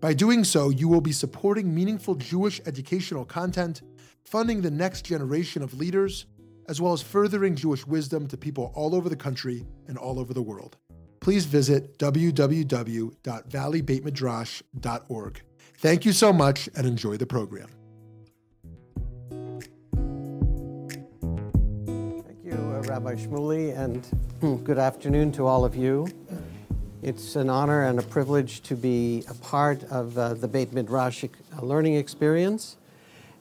By doing so, you will be supporting meaningful Jewish educational content, funding the next generation of leaders, as well as furthering Jewish wisdom to people all over the country and all over the world please visit www.valleybeitmidrash.org. Thank you so much and enjoy the program. Thank you, uh, Rabbi Shmuly, and good afternoon to all of you. It's an honor and a privilege to be a part of uh, the Beit Midrash learning experience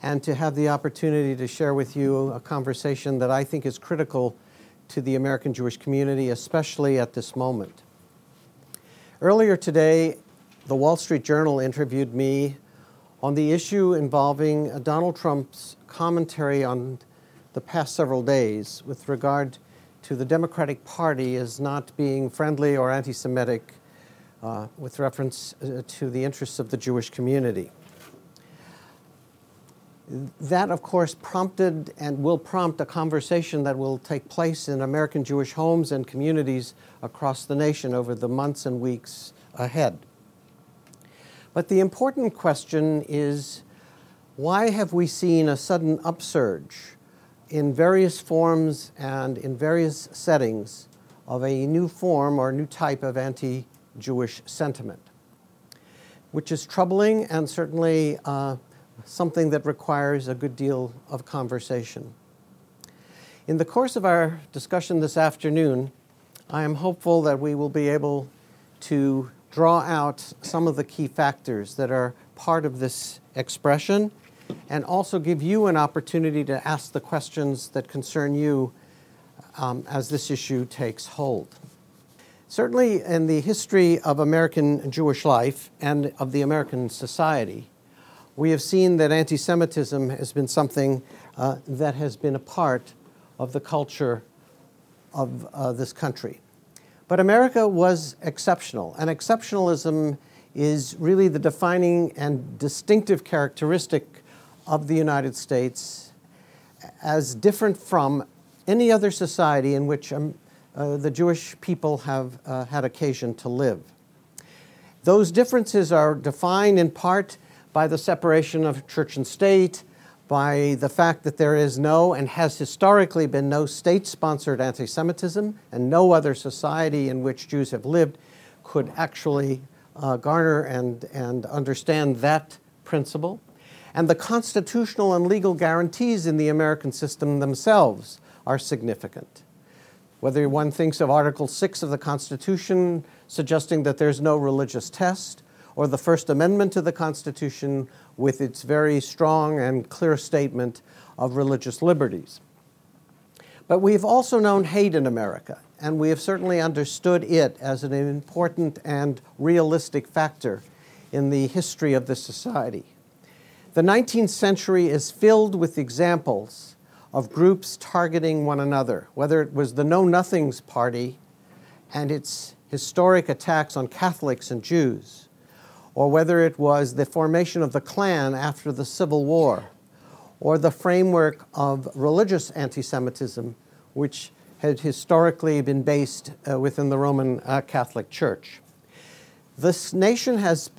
and to have the opportunity to share with you a conversation that I think is critical to the American Jewish community, especially at this moment. Earlier today, the Wall Street Journal interviewed me on the issue involving Donald Trump's commentary on the past several days with regard to the Democratic Party as not being friendly or anti Semitic uh, with reference uh, to the interests of the Jewish community. That, of course, prompted and will prompt a conversation that will take place in American Jewish homes and communities across the nation over the months and weeks ahead. But the important question is why have we seen a sudden upsurge in various forms and in various settings of a new form or new type of anti Jewish sentiment, which is troubling and certainly. Uh, something that requires a good deal of conversation. In the course of our discussion this afternoon, I am hopeful that we will be able to draw out some of the key factors that are part of this expression and also give you an opportunity to ask the questions that concern you um, as this issue takes hold. Certainly, in the history of American Jewish life and of the American society, we have seen that anti Semitism has been something uh, that has been a part of the culture of uh, this country. But America was exceptional, and exceptionalism is really the defining and distinctive characteristic of the United States as different from any other society in which um, uh, the Jewish people have uh, had occasion to live. Those differences are defined in part by the separation of church and state, by the fact that there is no and has historically been no state sponsored anti Semitism, and no other society in which Jews have lived could actually uh, garner and, and understand that principle. And the constitutional and legal guarantees in the American system themselves are significant. Whether one thinks of Article 6 of the Constitution suggesting that there's no religious test, or the First Amendment to the Constitution with its very strong and clear statement of religious liberties. But we have also known hate in America, and we have certainly understood it as an important and realistic factor in the history of this society. The 19th century is filled with examples of groups targeting one another, whether it was the Know Nothings Party and its historic attacks on Catholics and Jews, or whether it was the formation of the Klan after the Civil War, or the framework of religious anti Semitism, which had historically been based uh, within the Roman uh, Catholic Church. This nation has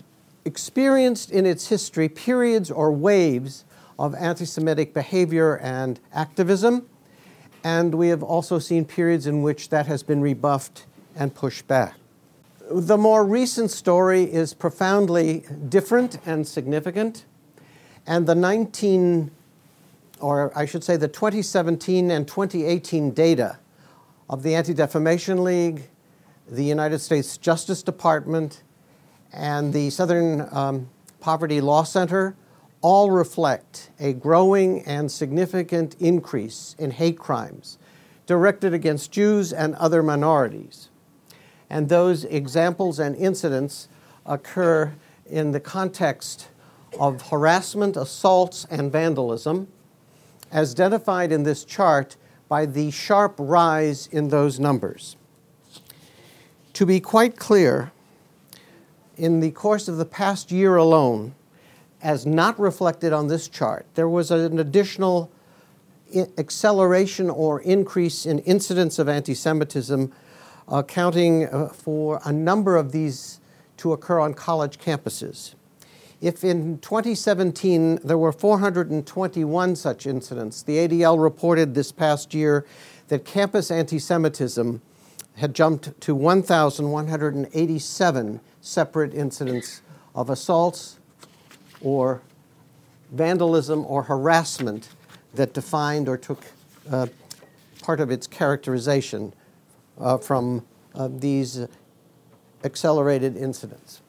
experienced in its history periods or waves of anti Semitic behavior and activism, and we have also seen periods in which that has been rebuffed and pushed back. The more recent story is profoundly different and significant, and the 19, or I should say the 2017 and 2018 data of the Anti Defamation League, the United States Justice Department, and the Southern um, Poverty Law Center all reflect a growing and significant increase in hate crimes directed against Jews and other minorities and those examples and incidents occur in the context of harassment, assaults, and vandalism, as identified in this chart by the sharp rise in those numbers. To be quite clear, in the course of the past year alone, as not reflected on this chart, there was an additional acceleration or increase in incidence of anti Semitism, accounting uh, for a number of these to occur on college campuses. If in 2017 there were 421 such incidents, the ADL reported this past year that campus anti Semitism had jumped to 1,187 separate incidents of assaults or vandalism or harassment that defined or took uh, part of its characterization uh, from uh, these accelerated incidents.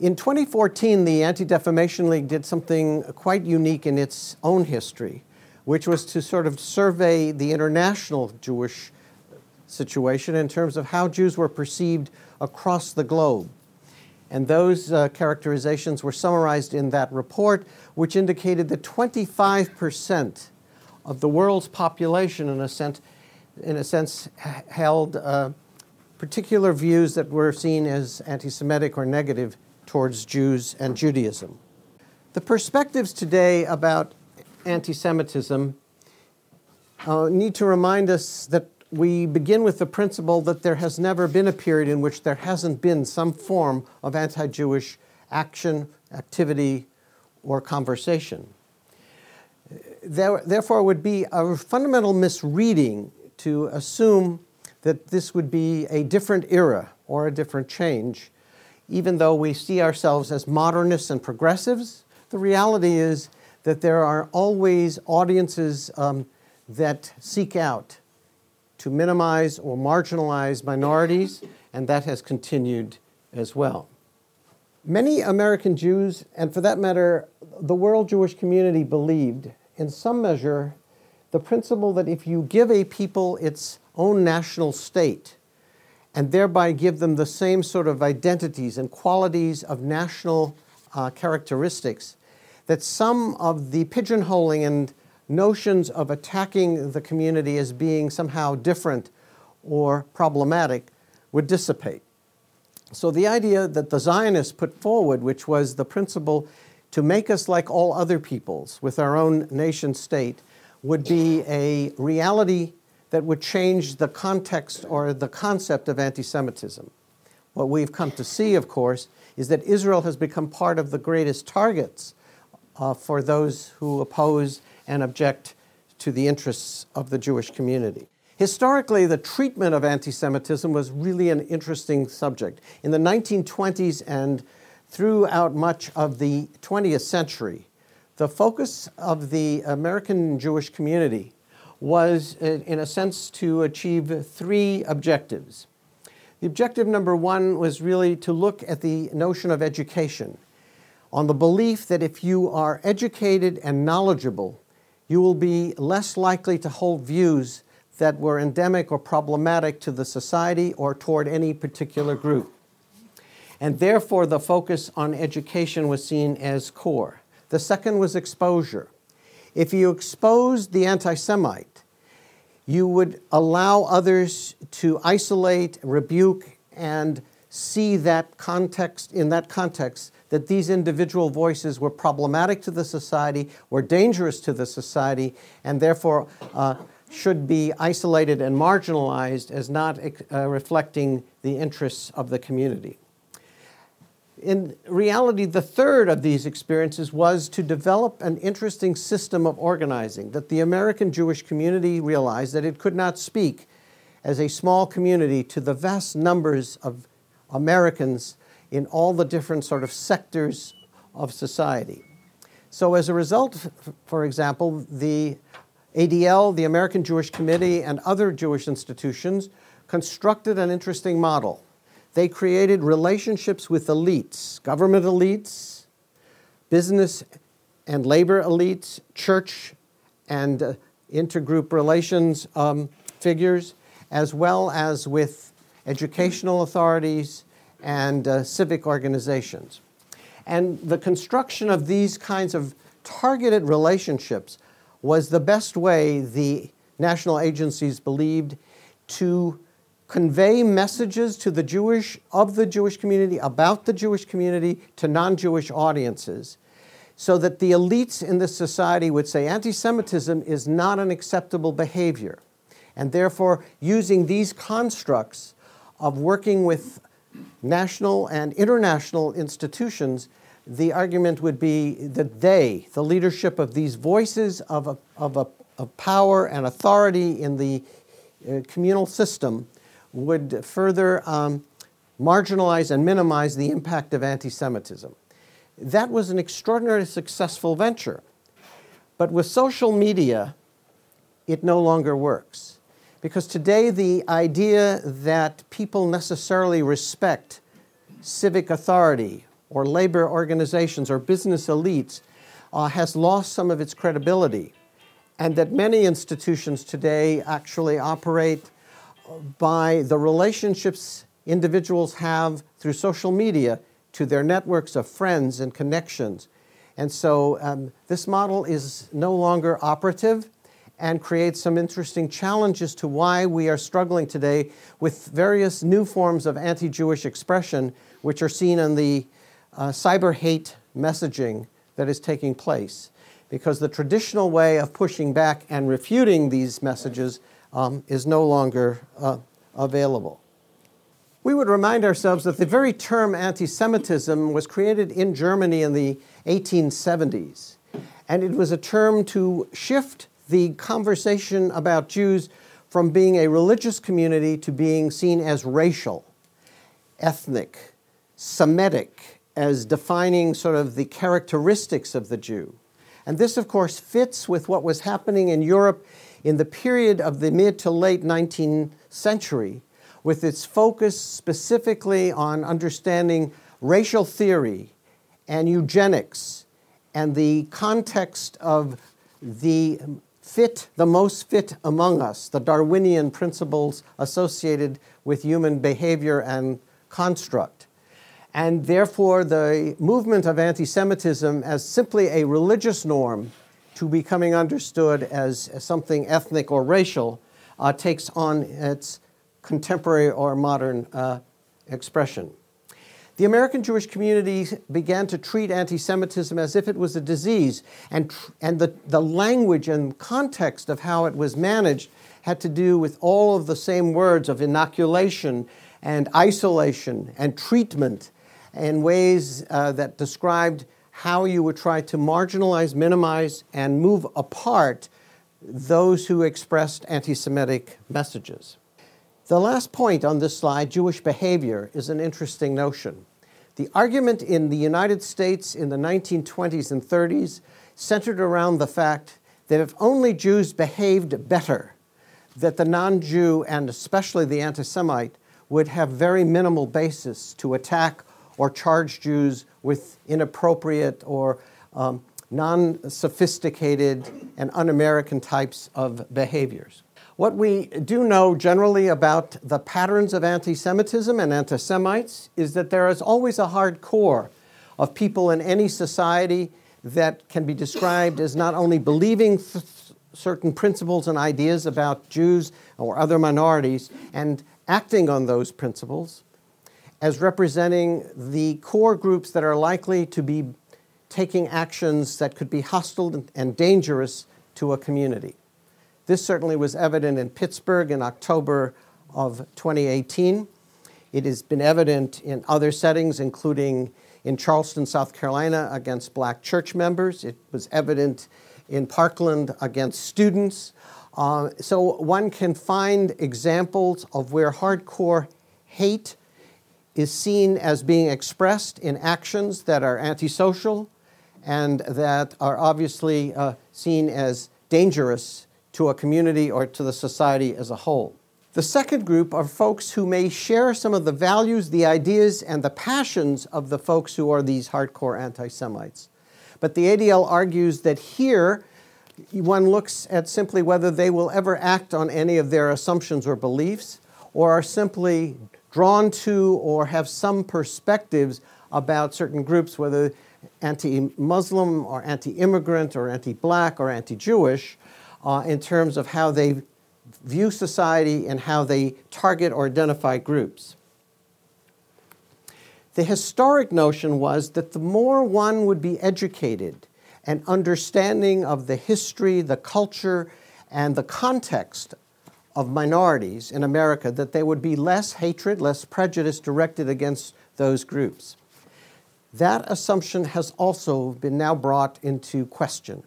In 2014, the Anti Defamation League did something quite unique in its own history, which was to sort of survey the international Jewish situation in terms of how Jews were perceived across the globe. And those uh, characterizations were summarized in that report, which indicated that 25% of the world's population, in a sense, in a sense held uh, particular views that were seen as anti Semitic or negative towards Jews and Judaism. The perspectives today about anti Semitism uh, need to remind us that we begin with the principle that there has never been a period in which there hasn't been some form of anti Jewish action, activity, or conversation. There, therefore, would be a fundamental misreading to assume that this would be a different era or a different change even though we see ourselves as modernists and progressives, the reality is that there are always audiences um, that seek out to minimize or marginalize minorities, and that has continued as well. Many American Jews, and for that matter, the world Jewish community, believed, in some measure, the principle that if you give a people its own national state, and thereby give them the same sort of identities and qualities of national uh, characteristics, that some of the pigeonholing and notions of attacking the community as being somehow different or problematic would dissipate. So the idea that the Zionists put forward, which was the principle to make us like all other peoples with our own nation state, would be a reality that would change the context or the concept of anti Semitism. What we've come to see, of course, is that Israel has become part of the greatest targets uh, for those who oppose and object to the interests of the Jewish community. Historically, the treatment of anti Semitism was really an interesting subject. In the 1920s and throughout much of the 20th century, the focus of the American Jewish community was, uh, in a sense, to achieve three objectives. The objective number one was really to look at the notion of education, on the belief that if you are educated and knowledgeable, you will be less likely to hold views that were endemic or problematic to the society or toward any particular group. And therefore, the focus on education was seen as core. The second was exposure. If you exposed the anti Semite, you would allow others to isolate, rebuke, and see that context, in that context, that these individual voices were problematic to the society, were dangerous to the society, and therefore uh, should be isolated and marginalized as not uh, reflecting the interests of the community. In reality, the third of these experiences was to develop an interesting system of organizing that the American Jewish community realized that it could not speak as a small community to the vast numbers of Americans in all the different sort of sectors of society. So, as a result, for example, the ADL, the American Jewish Committee, and other Jewish institutions constructed an interesting model they created relationships with elites, government elites, business and labor elites, church and uh, intergroup relations um, figures, as well as with educational authorities and uh, civic organizations. And the construction of these kinds of targeted relationships was the best way the national agencies believed to convey messages to the Jewish of the Jewish community about the Jewish community to non-Jewish audiences so that the elites in this society would say anti-Semitism is not an acceptable behavior and therefore using these constructs of working with national and international institutions the argument would be that they, the leadership of these voices of, a, of, a, of power and authority in the uh, communal system, would further um, marginalize and minimize the impact of anti Semitism. That was an extraordinarily successful venture. But with social media, it no longer works. Because today, the idea that people necessarily respect civic authority or labor organizations or business elites uh, has lost some of its credibility, and that many institutions today actually operate by the relationships individuals have through social media to their networks of friends and connections. And so um, this model is no longer operative and creates some interesting challenges to why we are struggling today with various new forms of anti Jewish expression, which are seen in the uh, cyber hate messaging that is taking place. Because the traditional way of pushing back and refuting these messages um, is no longer uh, available. We would remind ourselves that the very term anti Semitism was created in Germany in the 1870s. And it was a term to shift the conversation about Jews from being a religious community to being seen as racial, ethnic, Semitic, as defining sort of the characteristics of the Jew. And this, of course, fits with what was happening in Europe in the period of the mid to late 19th century, with its focus specifically on understanding racial theory and eugenics and the context of the fit, the most fit among us, the Darwinian principles associated with human behavior and construct and therefore the movement of anti Semitism as simply a religious norm to becoming understood as, something ethnic or racial uh, takes on its contemporary or modern uh, expression. The American Jewish community began to treat anti Semitism as if it was a disease, and, and the, the language and context of how it was managed had to do with all of the same words of inoculation and isolation and treatment in ways uh, that described how you would try to marginalize, minimize, and move apart those who expressed anti Semitic messages. The last point on this slide, Jewish behavior, is an interesting notion. The argument in the United States in the 1920s and 30s centered around the fact that if only Jews behaved better, that the non Jew and especially the anti Semite would have very minimal basis to attack or charge Jews with inappropriate or um, non sophisticated and un American types of behaviors. What we do know generally about the patterns of anti Semitism and anti Semites is that there is always a hard core of people in any society that can be described as not only believing th- certain principles and ideas about Jews or other minorities and acting on those principles, as representing the core groups that are likely to be taking actions that could be hostile and dangerous to a community. This certainly was evident in Pittsburgh in October of 2018. It has been evident in other settings, including in Charleston, South Carolina, against black church members. It was evident in Parkland against students. Uh, so one can find examples of where hardcore hate is seen as being expressed in actions that are antisocial and that are obviously uh, seen as dangerous to a community or to the society as a whole. The second group are folks who may share some of the values, the ideas, and the passions of the folks who are these hardcore anti Semites. But the ADL argues that here, one looks at simply whether they will ever act on any of their assumptions or beliefs, or are simply drawn to or have some perspectives about certain groups, whether anti Muslim or anti immigrant or anti black or anti Jewish, uh, in terms of how they view society and how they target or identify groups. The historic notion was that the more one would be educated and understanding of the history, the culture, and the context of minorities in America, that there would be less hatred, less prejudice directed against those groups. That assumption has also been now brought into question.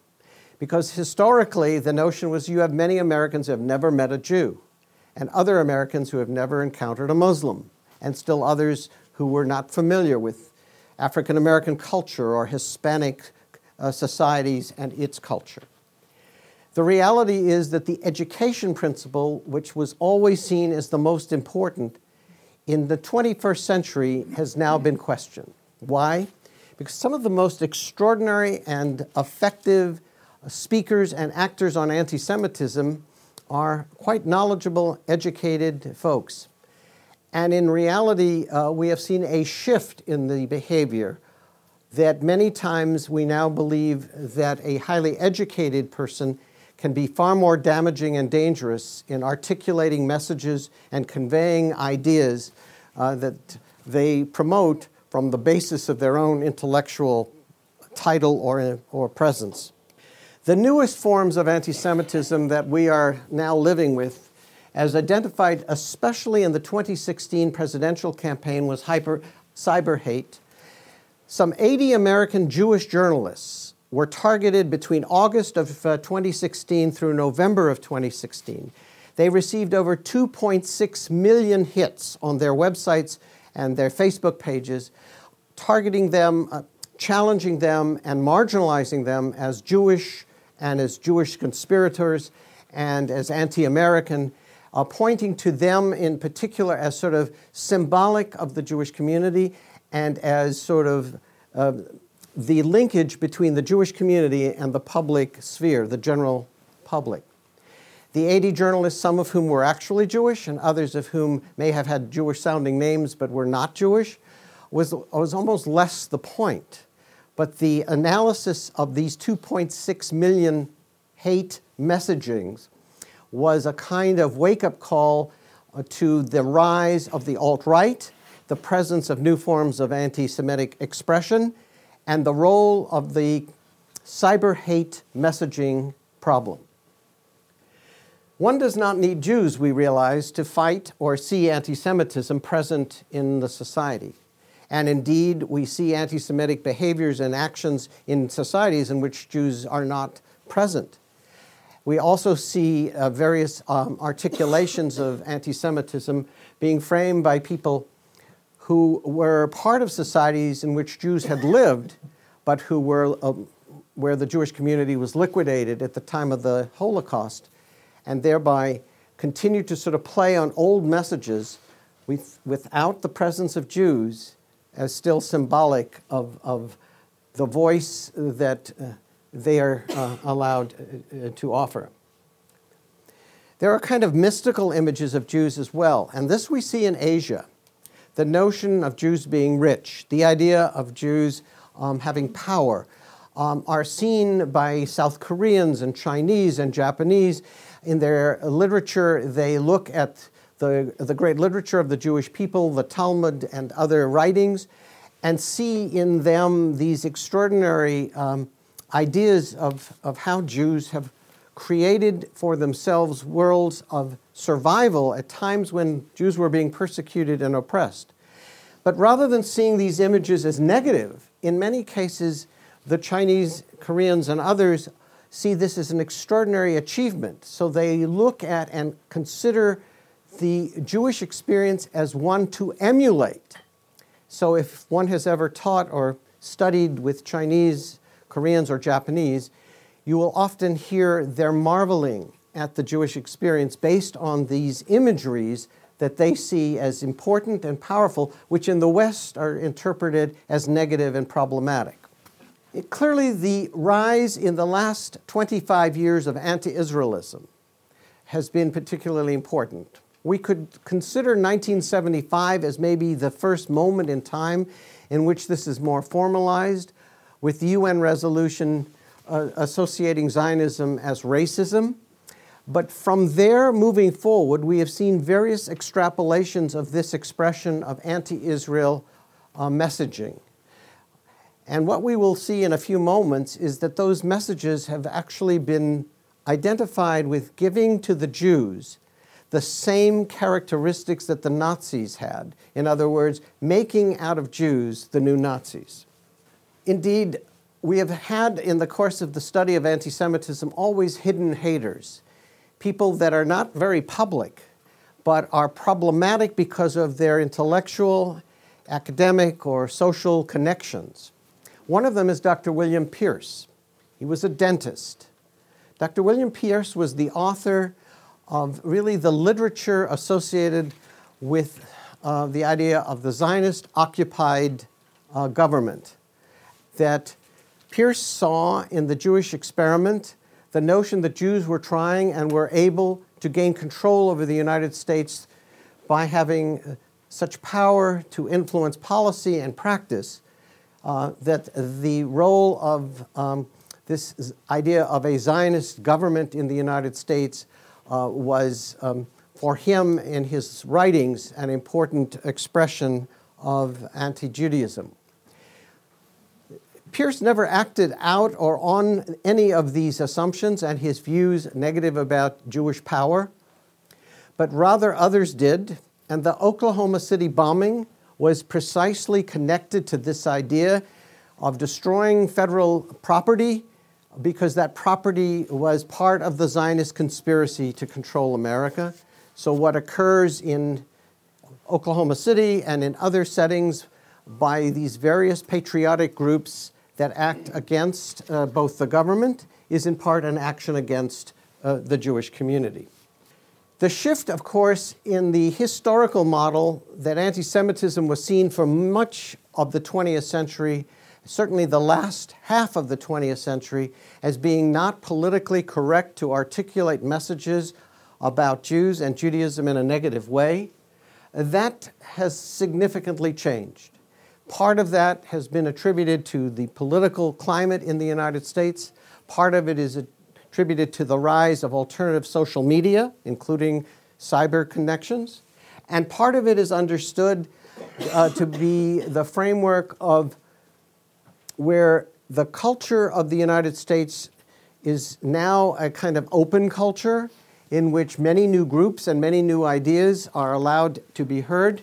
Because historically, the notion was you have many Americans who have never met a Jew, and other Americans who have never encountered a Muslim, and still others who were not familiar with African American culture or Hispanic uh, societies and its culture. The reality is that the education principle, which was always seen as the most important, in the 21st century has now been questioned. Why? Because some of the most extraordinary and effective speakers and actors on anti Semitism are quite knowledgeable, educated folks. And in reality, uh, we have seen a shift in the behavior that many times we now believe that a highly educated person can be far more damaging and dangerous in articulating messages and conveying ideas uh, that they promote from the basis of their own intellectual title or, or presence. The newest forms of anti Semitism that we are now living with, as identified especially in the 2016 presidential campaign, was hyper, cyber hate. Some 80 American Jewish journalists were targeted between August of uh, 2016 through November of 2016. They received over 2.6 million hits on their websites and their Facebook pages, targeting them, uh, challenging them, and marginalizing them as Jewish and as Jewish conspirators and as anti American, uh, pointing to them in particular as sort of symbolic of the Jewish community and as sort of uh, the linkage between the Jewish community and the public sphere, the general public. The 80 journalists, some of whom were actually Jewish and others of whom may have had Jewish sounding names but were not Jewish, was, was almost less the point. But the analysis of these 2.6 million hate messagings was a kind of wake up call uh, to the rise of the alt right, the presence of new forms of anti Semitic expression, and the role of the cyber hate messaging problem. One does not need Jews, we realize, to fight or see anti Semitism present in the society. And indeed, we see anti Semitic behaviors and actions in societies in which Jews are not present. We also see uh, various um, articulations of anti Semitism being framed by people who were part of societies in which Jews had lived, but who were uh, where the Jewish community was liquidated at the time of the Holocaust, and thereby continued to sort of play on old messages with, without the presence of Jews as still symbolic of, of the voice that uh, they are uh, allowed uh, to offer. There are kind of mystical images of Jews as well, and this we see in Asia. The notion of Jews being rich, the idea of Jews um, having power, um, are seen by South Koreans and Chinese and Japanese. In their literature, they look at the, the great literature of the Jewish people, the Talmud, and other writings, and see in them these extraordinary um, ideas of, of how Jews have created for themselves worlds of survival at times when Jews were being persecuted and oppressed. But rather than seeing these images as negative, in many cases, the Chinese, Koreans, and others see this as an extraordinary achievement. So they look at and consider the Jewish experience as one to emulate. So if one has ever taught or studied with Chinese, Koreans, or Japanese, you will often hear their marveling at the Jewish experience based on these imageries that they see as important and powerful, which in the West are interpreted as negative and problematic. It, clearly, the rise in the last 25 years of anti Israelism has been particularly important. We could consider 1975 as maybe the first moment in time in which this is more formalized, with the UN resolution uh, associating Zionism as racism. But from there moving forward, we have seen various extrapolations of this expression of anti Israel uh, messaging. And what we will see in a few moments is that those messages have actually been identified with giving to the Jews the same characteristics that the Nazis had. In other words, making out of Jews the new Nazis. Indeed, we have had in the course of the study of anti Semitism always hidden haters, people that are not very public, but are problematic because of their intellectual, academic, or social connections. One of them is Dr. William Pierce. He was a dentist. Dr. William Pierce was the author of really the literature associated with uh, the idea of the Zionist occupied uh, government. That Pierce saw in the Jewish experiment the notion that Jews were trying and were able to gain control over the United States by having uh, such power to influence policy and practice uh, that the role of um, this idea of a Zionist government in the United States uh, was, um, for him in his writings, an important expression of anti Judaism. Pierce never acted out or on any of these assumptions and his views negative about Jewish power, but rather others did, and the Oklahoma City bombing was precisely connected to this idea of destroying federal property because that property was part of the Zionist conspiracy to control America. So, what occurs in Oklahoma City and in other settings by these various patriotic groups that act against uh, both the government is in part an action against uh, the Jewish community. The shift, of course, in the historical model that anti Semitism was seen for much of the 20th century certainly the last half of the 20th century, as being not politically correct to articulate messages about Jews and Judaism in a negative way, that has significantly changed. Part of that has been attributed to the political climate in the United States. Part of it is attributed to the rise of alternative social media, including cyber connections. And part of it is understood uh, to be the framework of where the culture of the United States is now a kind of open culture in which many new groups and many new ideas are allowed to be heard,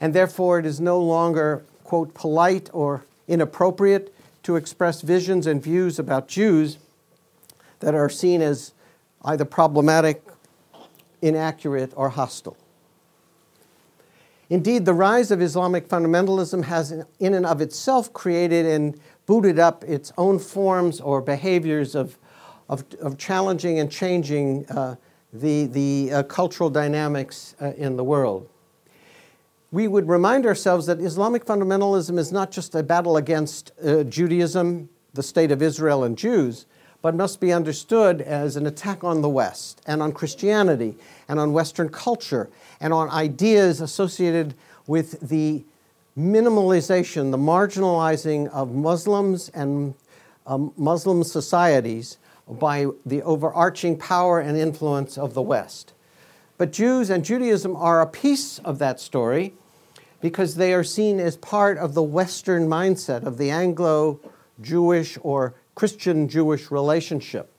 and therefore it is no longer, quote, polite or inappropriate to express visions and views about Jews that are seen as either problematic, inaccurate, or hostile. Indeed, the rise of Islamic fundamentalism has, in and of itself, created and booted up its own forms or behaviors of, of, of challenging and changing uh, the, the uh, cultural dynamics uh, in the world. We would remind ourselves that Islamic fundamentalism is not just a battle against uh, Judaism, the state of Israel, and Jews, but must be understood as an attack on the West and on Christianity and on Western culture and on ideas associated with the minimalization, the marginalizing of Muslims and um, Muslim societies by the overarching power and influence of the West. But Jews and Judaism are a piece of that story because they are seen as part of the Western mindset of the Anglo Jewish or Christian Jewish relationship,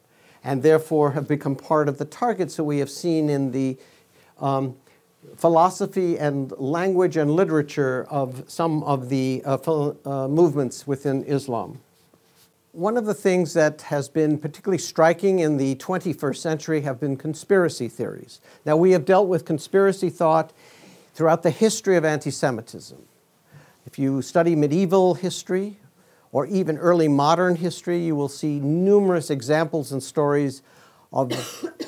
and therefore have become part of the targets that we have seen in the um, philosophy and language and literature of some of the uh, uh, movements within Islam. One of the things that has been particularly striking in the 21st century have been conspiracy theories. Now, we have dealt with conspiracy thought throughout the history of anti Semitism. If you study medieval history or even early modern history, you will see numerous examples and stories of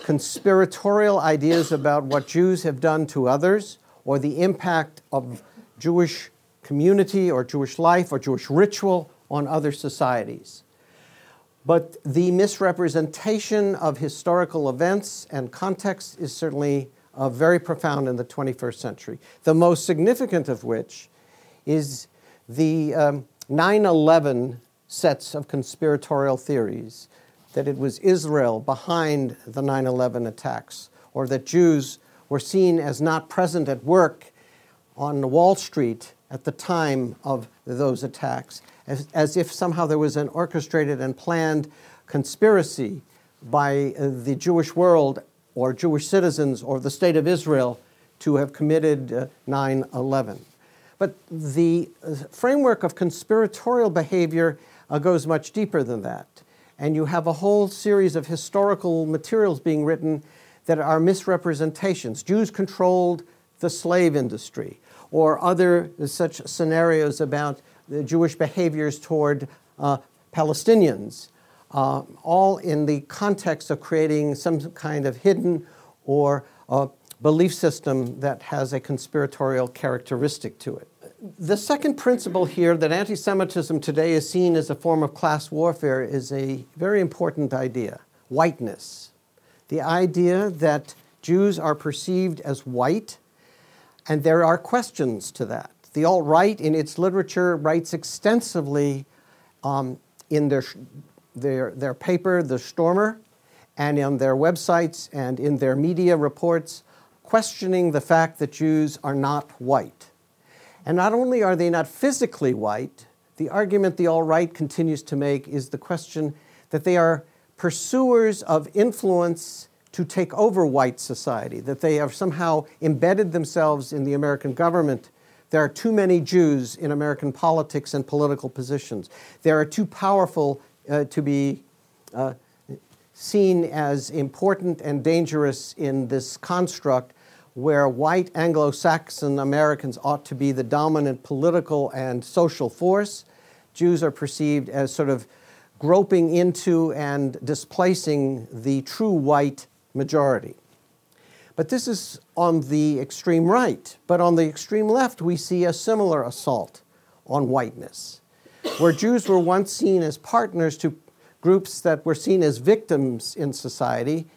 conspiratorial ideas about what Jews have done to others or the impact of Jewish community or Jewish life or Jewish ritual on other societies. But the misrepresentation of historical events and context is certainly uh, very profound in the 21st century. The most significant of which is the um, 9 11 sets of conspiratorial theories that it was Israel behind the 9 11 attacks, or that Jews were seen as not present at work on Wall Street at the time of those attacks, as, as if somehow there was an orchestrated and planned conspiracy by uh, the Jewish world or Jewish citizens or the state of Israel to have committed uh, 9 11. But the uh, framework of conspiratorial behavior uh, goes much deeper than that. And you have a whole series of historical materials being written that are misrepresentations. Jews controlled the slave industry, or other such scenarios about the Jewish behaviors toward uh, Palestinians, uh, all in the context of creating some kind of hidden or uh, belief system that has a conspiratorial characteristic to it. The second principle here that anti Semitism today is seen as a form of class warfare is a very important idea whiteness. The idea that Jews are perceived as white, and there are questions to that. The alt right, in its literature, writes extensively um, in their, their, their paper, The Stormer, and on their websites and in their media reports questioning the fact that Jews are not white. And not only are they not physically white, the argument the alt right continues to make is the question that they are pursuers of influence to take over white society, that they have somehow embedded themselves in the American government. There are too many Jews in American politics and political positions. They are too powerful uh, to be uh, seen as important and dangerous in this construct where white Anglo Saxon Americans ought to be the dominant political and social force. Jews are perceived as sort of groping into and displacing the true white majority. But this is on the extreme right. But on the extreme left, we see a similar assault on whiteness, where Jews were once seen as partners to groups that were seen as victims in society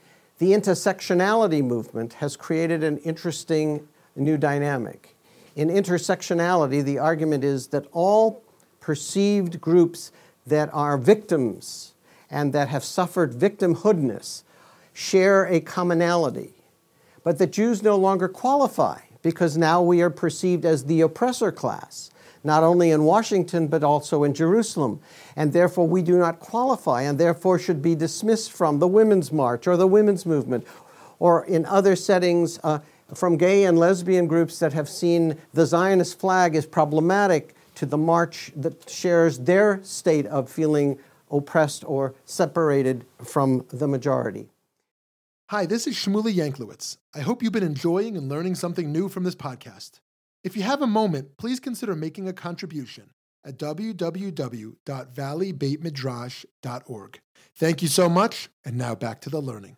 the intersectionality movement has created an interesting new dynamic. In intersectionality, the argument is that all perceived groups that are victims and that have suffered victimhoodness share a commonality, but that Jews no longer qualify because now we are perceived as the oppressor class not only in Washington, but also in Jerusalem. And therefore, we do not qualify and therefore should be dismissed from the Women's March or the Women's Movement or in other settings uh, from gay and lesbian groups that have seen the Zionist flag as problematic to the march that shares their state of feeling oppressed or separated from the majority. Hi, this is Shmuly Yanklowitz. I hope you've been enjoying and learning something new from this podcast. If you have a moment, please consider making a contribution at www.valleybeitmidrash.org. Thank you so much, and now back to the learning.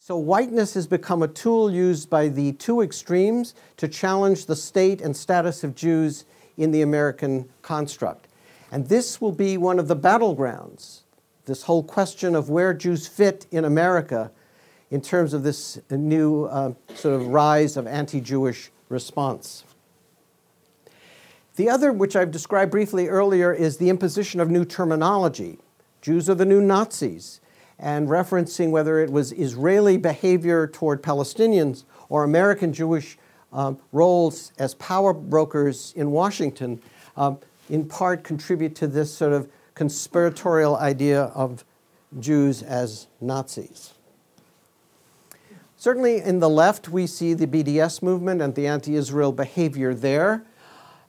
So, whiteness has become a tool used by the two extremes to challenge the state and status of Jews in the American construct. And this will be one of the battlegrounds, this whole question of where Jews fit in America in terms of this new uh, sort of rise of anti Jewish response. The other, which I've described briefly earlier, is the imposition of new terminology. Jews are the new Nazis, and referencing whether it was Israeli behavior toward Palestinians or American Jewish um, roles as power brokers in Washington, um, in part contribute to this sort of conspiratorial idea of Jews as Nazis. Certainly in the left, we see the BDS movement and the anti Israel behavior there,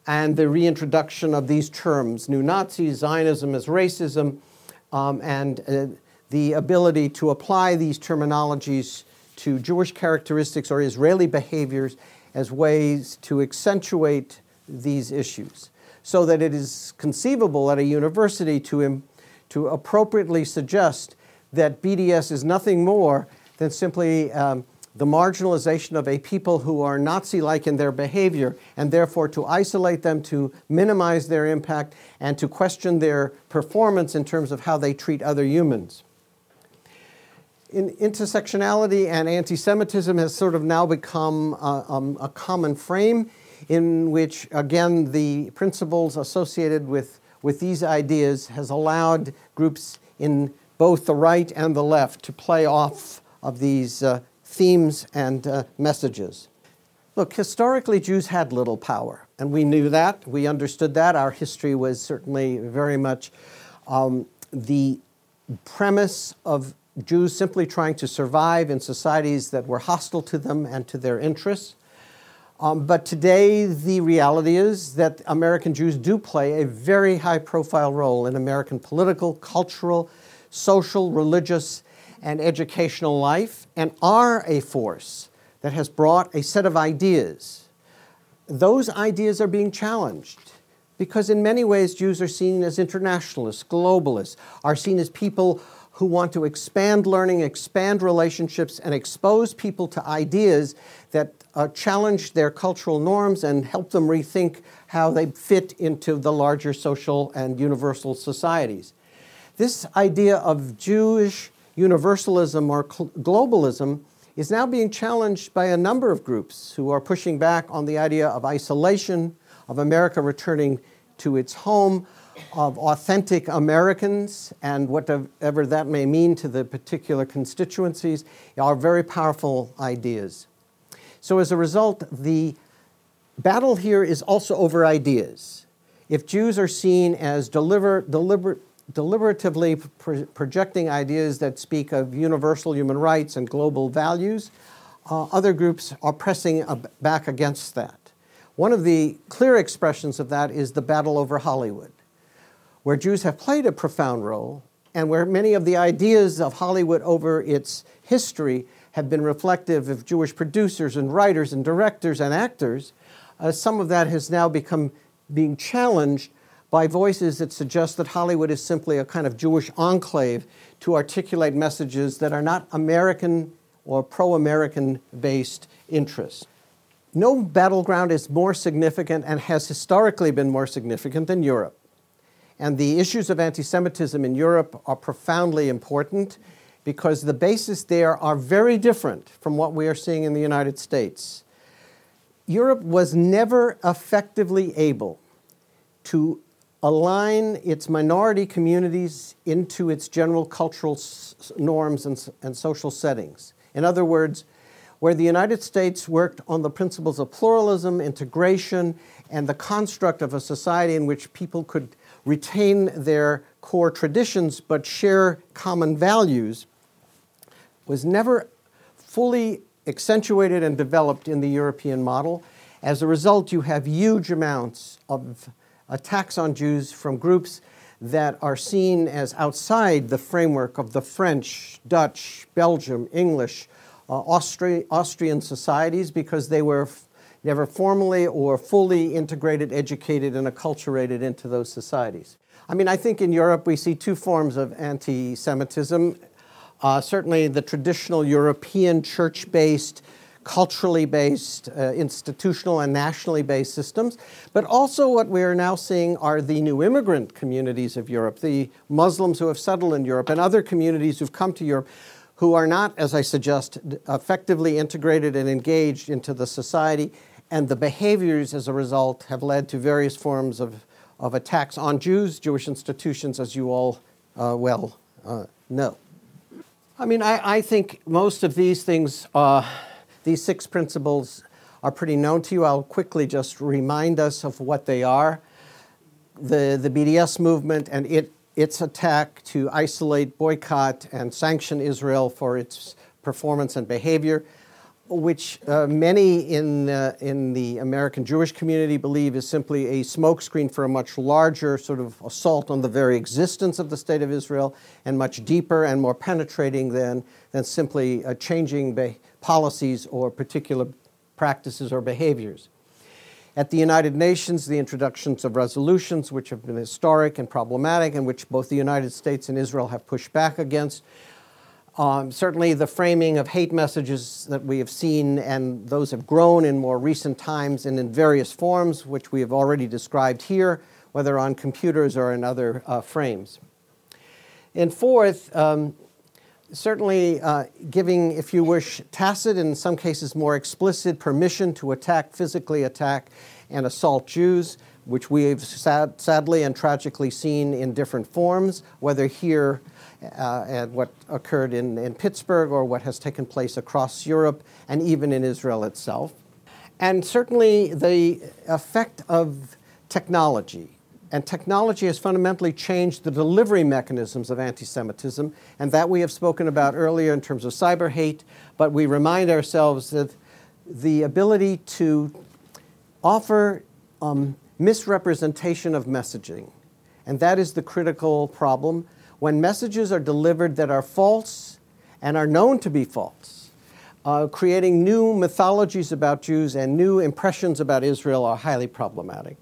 and the reintroduction of these terms new Nazis, Zionism as racism, um, and uh, the ability to apply these terminologies to Jewish characteristics or Israeli behaviors as ways to accentuate these issues. So that it is conceivable at a university to, to appropriately suggest that BDS is nothing more than simply um, the marginalization of a people who are Nazi like in their behavior, and therefore to isolate them, to minimize their impact, and to question their performance in terms of how they treat other humans. in intersectionality and anti Semitism has sort of now become a, um, a common frame in which, again, the principles associated with, with these ideas has allowed groups in both the right and the left to play off of these uh, themes and uh, messages. Look, historically, Jews had little power, and we knew that. We understood that. Our history was certainly very much um, the premise of Jews simply trying to survive in societies that were hostile to them and to their interests. Um, but today, the reality is that American Jews do play a very high profile role in American political, cultural, social, religious, and educational life, and are a force that has brought a set of ideas. Those ideas are being challenged because, in many ways, Jews are seen as internationalists, globalists, are seen as people who want to expand learning, expand relationships, and expose people to ideas that uh, challenge their cultural norms and help them rethink how they fit into the larger social and universal societies. This idea of Jewish universalism or globalism is now being challenged by a number of groups who are pushing back on the idea of isolation, of America returning to its home, of authentic Americans and whatever that may mean to the particular constituencies are very powerful ideas. So, as a result, the battle here is also over ideas. If Jews are seen as deliver, deliber, deliberatively pro- projecting ideas that speak of universal human rights and global values, uh, other groups are pressing back against that. One of the clear expressions of that is the battle over Hollywood where Jews have played a profound role and where many of the ideas of Hollywood over its history have been reflective of Jewish producers and writers and directors and actors, uh, some of that has now become being challenged by voices that suggest that Hollywood is simply a kind of Jewish enclave to articulate messages that are not American or pro American based interests. No battleground is more significant and has historically been more significant than Europe. And the issues of anti Semitism in Europe are profoundly important because the bases there are very different from what we are seeing in the United States. Europe was never effectively able to align its minority communities into its general cultural s- norms and, and social settings. In other words, where the United States worked on the principles of pluralism, integration, and the construct of a society in which people could retain their core traditions but share common values was never fully accentuated and developed in the European model. As a result, you have huge amounts of attacks on Jews from groups that are seen as outside the framework of the French, Dutch, Belgium, English, uh, Austri- Austrian societies because they were never formally or fully integrated, educated, and acculturated into those societies. I mean, I think in Europe we see two forms of anti Semitism. Uh, certainly, the traditional European church based, culturally based, uh, institutional, and nationally based systems. But also, what we are now seeing are the new immigrant communities of Europe, the Muslims who have settled in Europe, and other communities who've come to Europe who are not, as I suggest, effectively integrated and engaged into the society and the behaviors as a result have led to various forms of, of attacks on Jews, Jewish institutions, as you all uh, well uh, know. I mean, I, I, think most of these things, uh, these six principles, are pretty known to you. I'll quickly just remind us of what they are. The, the BDS movement and it, its attack to isolate, boycott, and sanction Israel for its performance and behavior which uh, many in, uh, in the American Jewish community believe is simply a smokescreen for a much larger sort of assault on the very existence of the State of Israel and much deeper and more penetrating than, than simply uh, changing be- policies or particular practices or behaviors. At the United Nations, the introductions of resolutions which have been historic and problematic and which both the United States and Israel have pushed back against um, certainly, the framing of hate messages that we have seen, and those have grown in more recent times and in various forms, which we have already described here, whether on computers or in other uh, frames. And fourth, um, certainly uh, giving, if you wish, tacit, in some cases more explicit, permission to attack, physically attack, and assault Jews, which we've sad, sadly and tragically seen in different forms, whether here uh, at what occurred in, in Pittsburgh or what has taken place across Europe and even in Israel itself. And certainly the effect of technology. And technology has fundamentally changed the delivery mechanisms of anti Semitism, and that we have spoken about earlier in terms of cyber hate. But we remind ourselves that the ability to offer um, misrepresentation of messaging, and that is the critical problem. When messages are delivered that are false and are known to be false, uh, creating new mythologies about Jews and new impressions about Israel are highly problematic.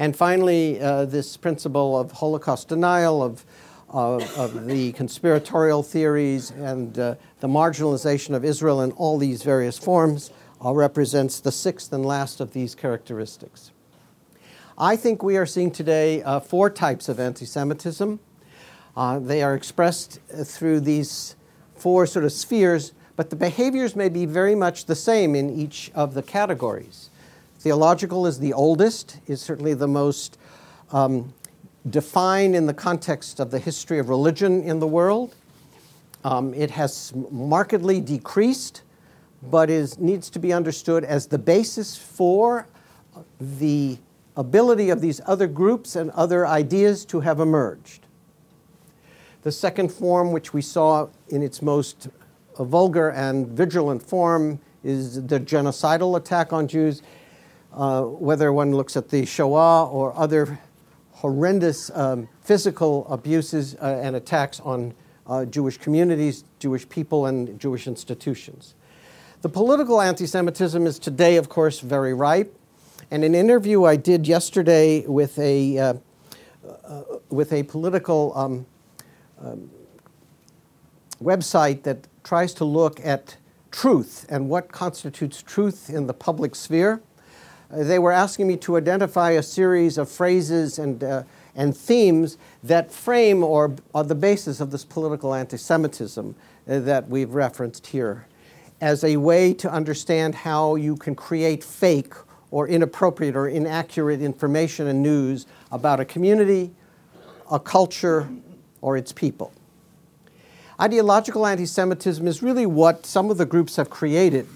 And finally, uh, this principle of Holocaust denial, of, of the conspiratorial theories, and uh, the marginalization of Israel in all these various forms uh, represents the sixth and last of these characteristics. I think we are seeing today uh, four types of anti Semitism. Uh, they are expressed uh, through these four sort of spheres, but the behaviors may be very much the same in each of the categories. Theological is the oldest, is certainly the most um, defined in the context of the history of religion in the world. Um, it has markedly decreased, but is, needs to be understood as the basis for the ability of these other groups and other ideas to have emerged. The second form, which we saw in its most vulgar and vigilant form, is the genocidal attack on Jews uh, whether one looks at the Shoah or other horrendous um, physical abuses uh, and attacks on uh, Jewish communities, Jewish people, and Jewish institutions. The political anti Semitism is today, of course, very ripe. And an interview I did yesterday with a, uh, uh, with a political um, um, website that tries to look at truth and what constitutes truth in the public sphere they were asking me to identify a series of phrases and, uh, and themes that frame or are the basis of this political anti Semitism uh, that we've referenced here as a way to understand how you can create fake or inappropriate or inaccurate information and news about a community, a culture, or its people. Ideological anti Semitism is really what some of the groups have created,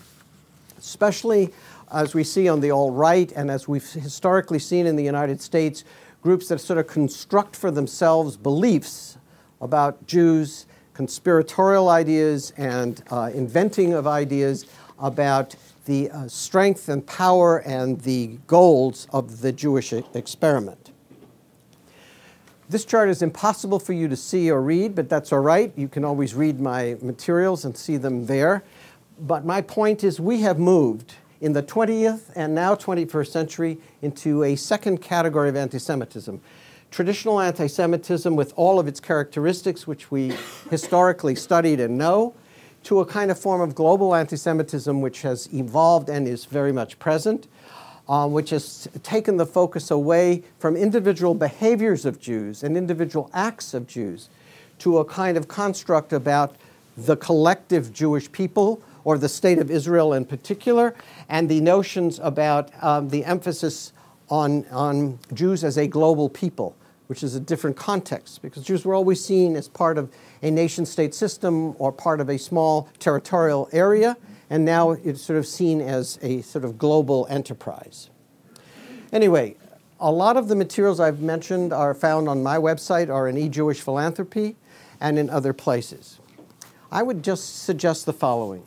especially as we see on the alt right and as we've historically seen in the United States, groups that sort of construct for themselves beliefs about Jews, conspiratorial ideas, and uh, inventing of ideas about the uh, strength and power and the goals of the Jewish experiment. This chart is impossible for you to see or read, but that's all right. You can always read my materials and see them there. But my point is, we have moved in the 20th and now 21st century into a second category of anti Semitism. Traditional anti Semitism, with all of its characteristics, which we historically studied and know, to a kind of form of global anti Semitism which has evolved and is very much present, uh, which has taken the focus away from individual behaviors of Jews and individual acts of Jews to a kind of construct about the collective Jewish people or the state of Israel in particular, and the notions about um, the emphasis on, on Jews as a global people, which is a different context, because Jews were always seen as part of a nation state system or part of a small territorial area, and now it's sort of seen as a sort of global enterprise. Anyway, a lot of the materials I've mentioned are found on my website or in eJewish Philanthropy and in other places. I would just suggest the following.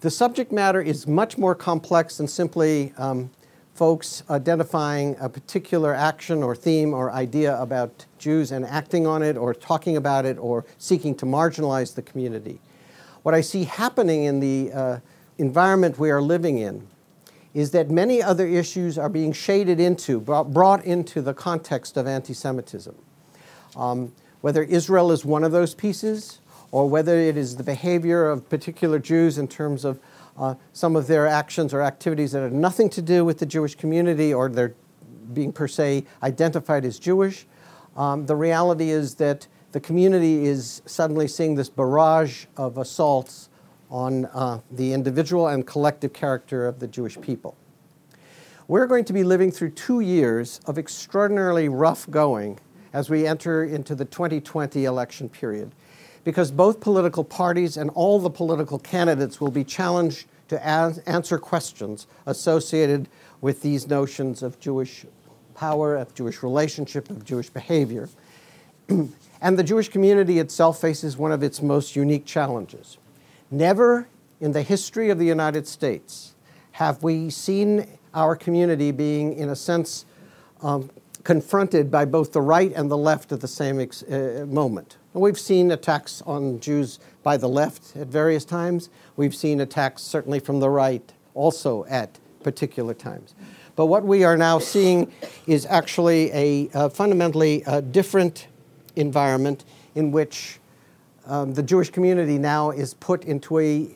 The subject matter is much more complex than simply um, folks identifying a particular action or theme or idea about Jews and acting on it or talking about it or seeking to marginalize the community. What I see happening in the uh, environment we are living in is that many other issues are being shaded into, brought into the context of anti Semitism. Um, whether Israel is one of those pieces, or whether it is the behavior of particular Jews in terms of uh, some of their actions or activities that have nothing to do with the Jewish community or they're being per se identified as Jewish. Um, the reality is that the community is suddenly seeing this barrage of assaults on uh, the individual and collective character of the Jewish people. We're going to be living through two years of extraordinarily rough going as we enter into the 2020 election period, because both political parties and all the political candidates will be challenged to answer questions associated with these notions of Jewish power, of Jewish relationship, of Jewish behavior. and the Jewish community itself faces one of its most unique challenges. Never in the history of the United States have we seen our community being, in a sense, um, confronted by both the right and the left at the same ex- uh, moment. We've seen attacks on Jews by the left at various times. We've seen attacks certainly from the right also at particular times. But what we are now seeing is actually a, a fundamentally uh, different environment in which um, the Jewish community now is put into a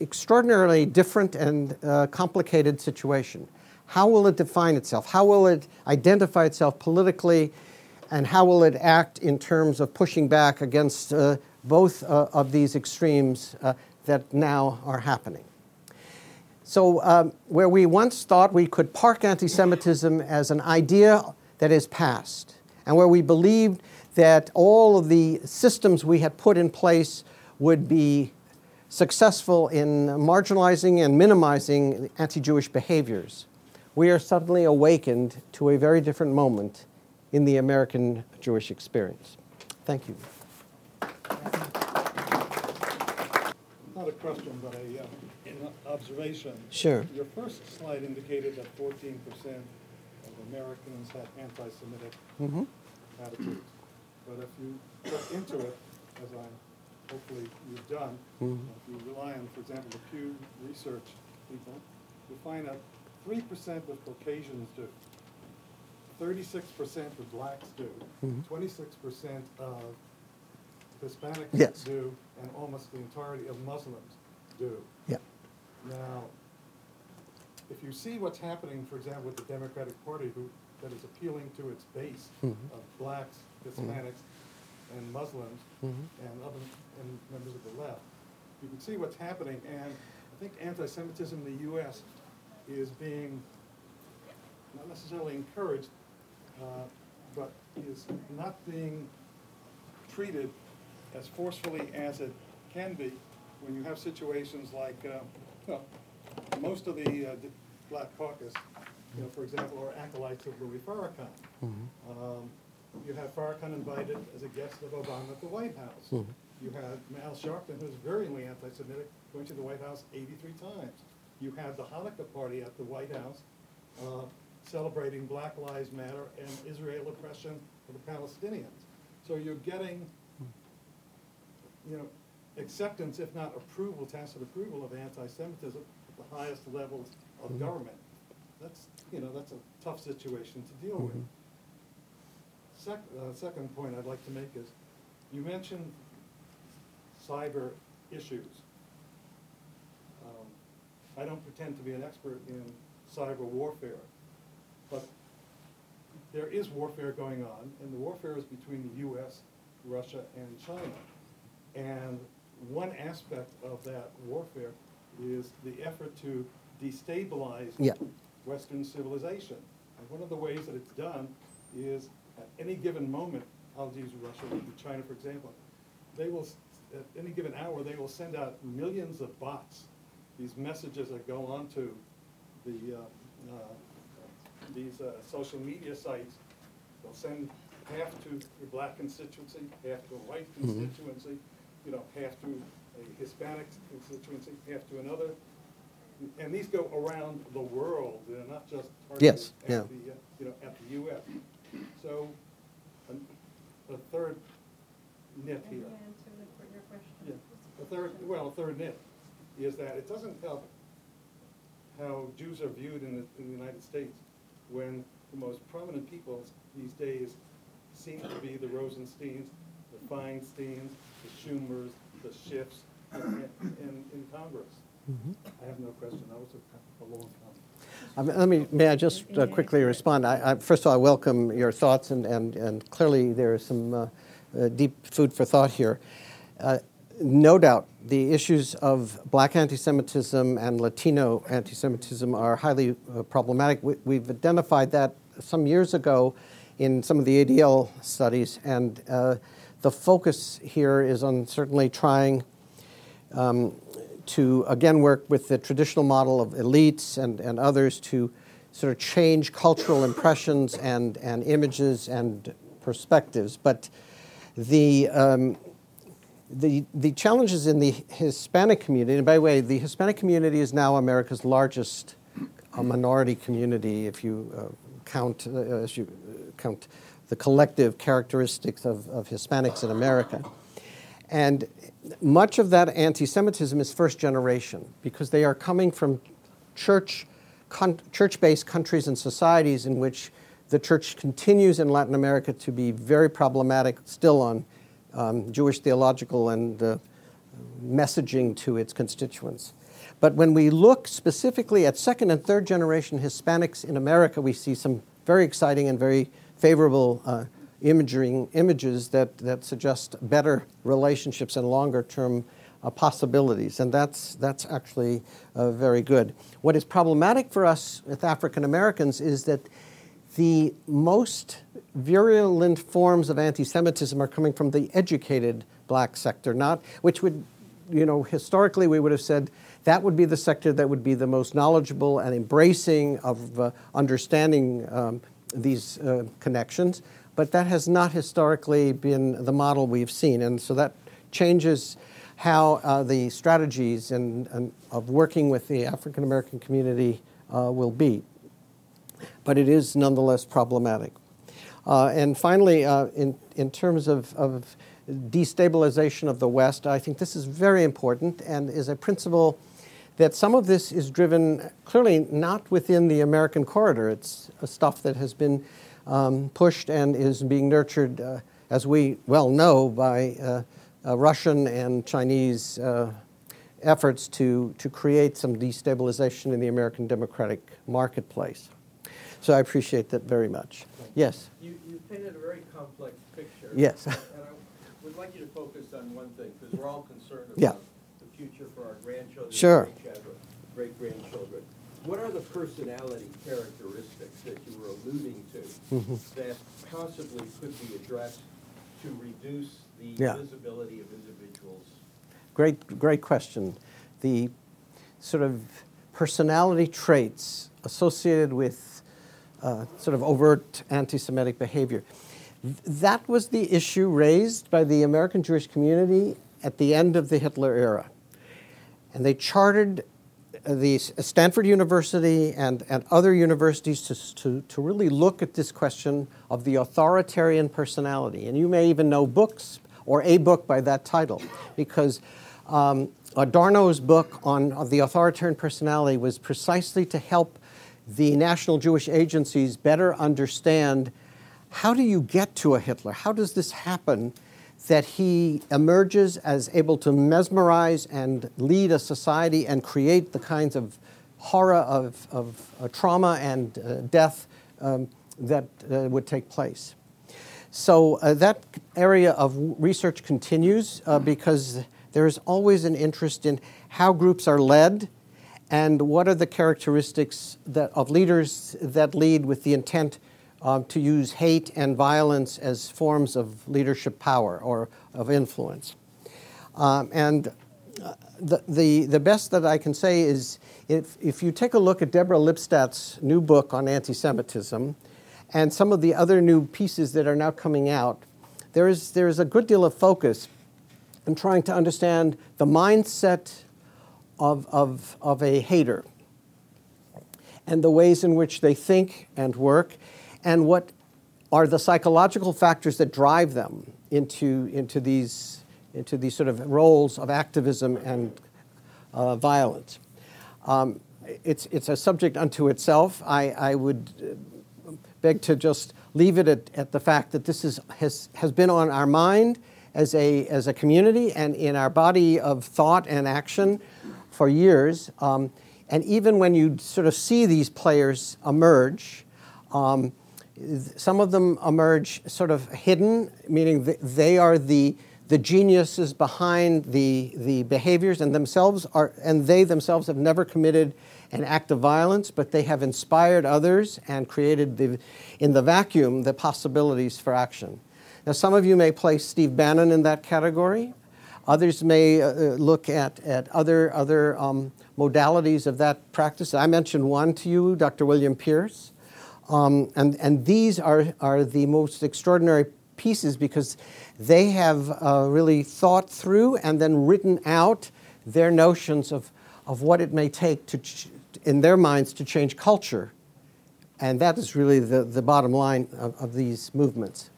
extraordinarily different and uh, complicated situation. How will it define itself? How will it identify itself politically? And how will it act in terms of pushing back against uh, both uh, of these extremes uh, that now are happening? So, um, where we once thought we could park anti Semitism as an idea that is past, and where we believed that all of the systems we had put in place would be successful in marginalizing and minimizing anti Jewish behaviors, we are suddenly awakened to a very different moment in the American Jewish experience. Thank you. Not a question, but a uh, an observation. Sure. Your first slide indicated that 14% of Americans have anti-Semitic Mm-hmm. attitudes. But if you look into it, as I hopefully you've done, Mhm. if you rely on, for example, the Pew Research people, you find that three percent of Caucasians do, thirty-six percent of blacks do, Mhm. twenty-six percent of Hispanics Yes. do, and almost the entirety of Muslims do. Yeah. Now, if you see what's happening, for example, with the Democratic Party, who, that is appealing to its base Mhm. of blacks, Hispanics, and Muslims, and other, and members of the left, you can see what's happening, and I think anti-Semitism in the US is being, not necessarily encouraged, uh, but is not being treated as forcefully as it can be when you have situations like, uh, well, most of the uh, d- Black Caucus, you know, for example, are acolytes of Louis Farrakhan. Um, You had Farrakhan invited as a guest of Obama at the White House. Mhm. You had Al Sharpton, who's vehemently anti-Semitic, going to the White House 83 times. You had the Hanukkah party at the White House uh, celebrating Black Lives Matter and Israel oppression of the Palestinians. So you're getting, you know, acceptance, if not approval, tacit approval of anti-Semitism at the highest levels of government. That's, you know, that's a tough situation to deal with. Sec, uh, second point I'd like to make is, you mentioned cyber issues. I don't pretend to be an expert in cyber warfare, but there is warfare going on, and the warfare is between the US, Russia, and China. And one aspect of that warfare is the effort to destabilize Yeah. Western civilization. And one of the ways that it's done is at any given moment, I'll use Russia and China for example, they will, s- at any given hour, they will send out millions of bots, these messages that go onto the, uh, uh, these uh, social media sites. They'll send half to your black constituency, half to a white constituency, you know, half to a Hispanic constituency, half to another. And these go around the world, they're not just Yes, targeted yeah. at the, uh, you know, at the US. So, an- a third nit Can you here. answer the- your question? Yeah, a third, well, a third nit is that it doesn't help how Jews are viewed in the, in the United States when the most prominent people these days seem to be the Rosensteins, the Feinsteins, the Schumers, the Schiffs, in, in, in Congress. I have no question, that was a, a long comment. Um, Let me, may I just uh, quickly respond? I, I, first of all, I welcome your thoughts, and, and, and clearly there is some uh, uh, deep food for thought here. No doubt, the issues of black anti Semitism and Latino anti Semitism are highly uh, problematic. We, have identified that some years ago in some of the ADL studies, and uh, the focus here is on certainly trying um, to again work with the traditional model of elites and, and others to sort of change cultural impressions and, and images and perspectives. But the, um, the, the challenges in the Hispanic community, and by the way, the Hispanic community is now America's largest uh, minority community if you uh, count, uh, as you count the collective characteristics of, of Hispanics in America. And much of that anti Semitism is first generation because they are coming from church, con- church-based countries and societies in which the church continues in Latin America to be very problematic still on um, Jewish theological and uh, messaging to its constituents. But when we look specifically at second and third generation Hispanics in America, we see some very exciting and very favorable uh, imaging, images that, that suggest better relationships and longer term uh, possibilities. And that's, that's actually uh, very good. What is problematic for us with African Americans is that the most virulent forms of anti Semitism are coming from the educated black sector, not, which would, you know, historically we would have said that would be the sector that would be the most knowledgeable and embracing of uh, understanding um, these uh, connections but that has not historically been the model we've seen. And so that changes how uh, the strategies and, and, of working with the African American community uh, will be. But it is nonetheless problematic. Uh, and finally, uh, in, in terms of, of destabilization of the West, I think this is very important and is a principle that some of this is driven clearly not within the American corridor. It's stuff that has been um, pushed and is being nurtured, uh, as we well know, by uh, uh Russian and Chinese uh, efforts to, to create some destabilization in the American democratic marketplace. So I appreciate that very much. Yes? You, you painted a very complex picture. Yes. and I would like you to focus on one thing, because we're all concerned about yeah. the future for our grandchildren, sure. great grandchildren. What are the personality characteristics that you were alluding to mm-hmm. that possibly could be addressed to reduce the yeah. visibility of individuals? Great, great question. The sort of personality traits associated with uh, sort of overt anti Semitic behavior. That was the issue raised by the American Jewish community at the end of the Hitler era. And they chartered the Stanford University and, and other universities to, to, to really look at this question of the authoritarian personality. And you may even know books or a book by that title, because um, Adorno's book on, on the authoritarian personality was precisely to help the National Jewish Agencies better understand how do you get to a Hitler? How does this happen? that he emerges as able to mesmerize and lead a society and create the kinds of horror of, of uh, trauma and uh, death um, that uh, would take place. So uh, that area of research continues uh, because there is always an interest in how groups are led and what are the characteristics that, of leaders that lead with the intent um, to use hate and violence as forms of leadership power or of influence. Um, and uh, the, the, the best that I can say is if, if you take a look at Deborah Lipstadt's new book on anti Semitism and some of the other new pieces that are now coming out, there is, there is a good deal of focus in trying to understand the mindset of, of, of a hater and the ways in which they think and work and what are the psychological factors that drive them into, into, these, into these sort of roles of activism and uh, violence. Um, it's, it's a subject unto itself. I, I would uh, beg to just leave it at, at the fact that this is, has, has been on our mind as a, as a community and in our body of thought and action for years. Um, and even when you sort of see these players emerge, um, some of them emerge sort of hidden, meaning they are the the geniuses behind the, the behaviors and themselves are and they themselves have never committed an act of violence but they have inspired others and created the, in the vacuum the possibilities for action now some of you may place steve bannon in that category others may uh, uh look at, at other, other um, modalities of that practice i mentioned one to you dr william pierce um, and, and these are, are the most extraordinary pieces because they have uh, really thought through and then written out their notions of, of what it may take to, ch- in their minds, to change culture. And that is really the, the bottom line of, of these movements.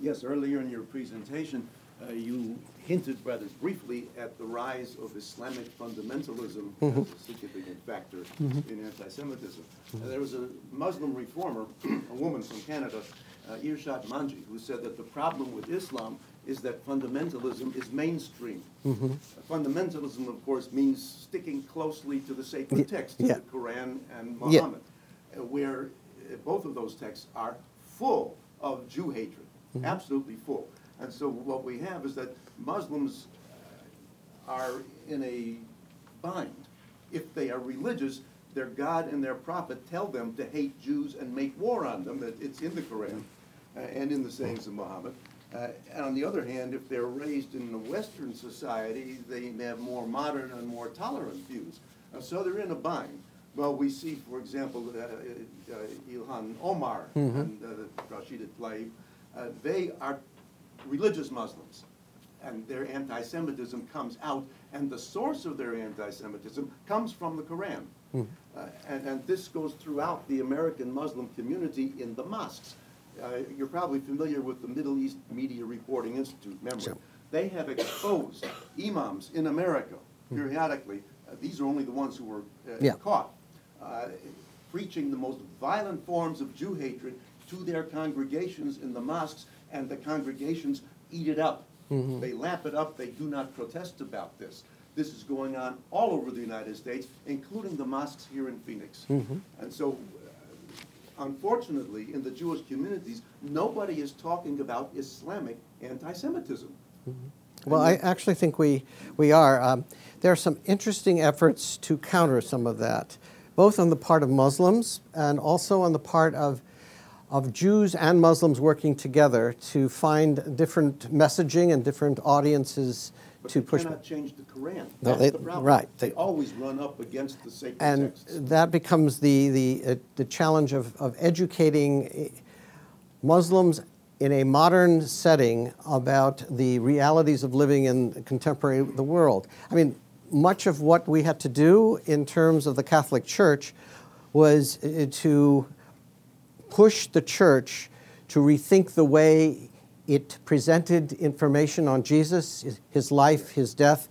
Yes, earlier in your presentation, uh, you hinted rather briefly at the rise of Islamic fundamentalism mm-hmm. as a significant factor mm-hmm. in anti-Semitism. Mm-hmm. Uh, there was a Muslim reformer, a woman from Canada, uh, Irshad Manji, who said that the problem with Islam is that fundamentalism is mainstream. Mm-hmm. Uh, fundamentalism, of course, means sticking closely to the sacred text, yeah. the Quran and Muhammad, yeah. uh, where uh, both of those texts are full of Jew hatred, mm-hmm. absolutely full. And so what we have is that Muslims are in a bind. If they are religious, their God and their prophet tell them to hate Jews and make war on them. It's in the Quran uh, and in the sayings of Muhammad. Uh, and on the other hand, if they're raised in a Western society, they have more modern and more tolerant views. Uh, so they're in a bind. Well, we see, for example, uh, uh, Ilhan Omar mm-hmm. and uh, Rashida Tlaib, they are religious Muslims. And their anti Semitism comes out, and the source of their anti Semitism comes from the Quran. Mm. Uh, and, and, this goes throughout the American Muslim community in the mosques. Uh, you're probably familiar with the Middle East Media Reporting Institute, member. Sure. They have exposed imams in America hmm. periodically. Uh, these are only the ones who were uh, yeah. caught uh, preaching the most violent forms of Jew hatred to their congregations in the mosques, and the congregations eat it up. Mm-hmm. They lap it up. They do not protest about this. This is going on all over the United States, including the mosques here in Phoenix. Mm-hmm. And so, uh, unfortunately, in the Jewish communities, nobody is talking about Islamic anti Semitism. Mm-hmm. Well, I actually think we, we are. Um, there are some interesting efforts to counter some of that, both on the part of Muslims and also on the part of of Jews and Muslims working together to find different messaging and different audiences but to push. cannot change the Quran. No, they, the right. They, they, always run up against the sacred and texts. that becomes the the uh, the challenge of of educating eh, Muslims in a modern setting about the realities of living in contemporary the world. I mean, much of what we had to do in terms of the Catholic Church was uh, to push the church to rethink the way it presented information on Jesus, his life, his death,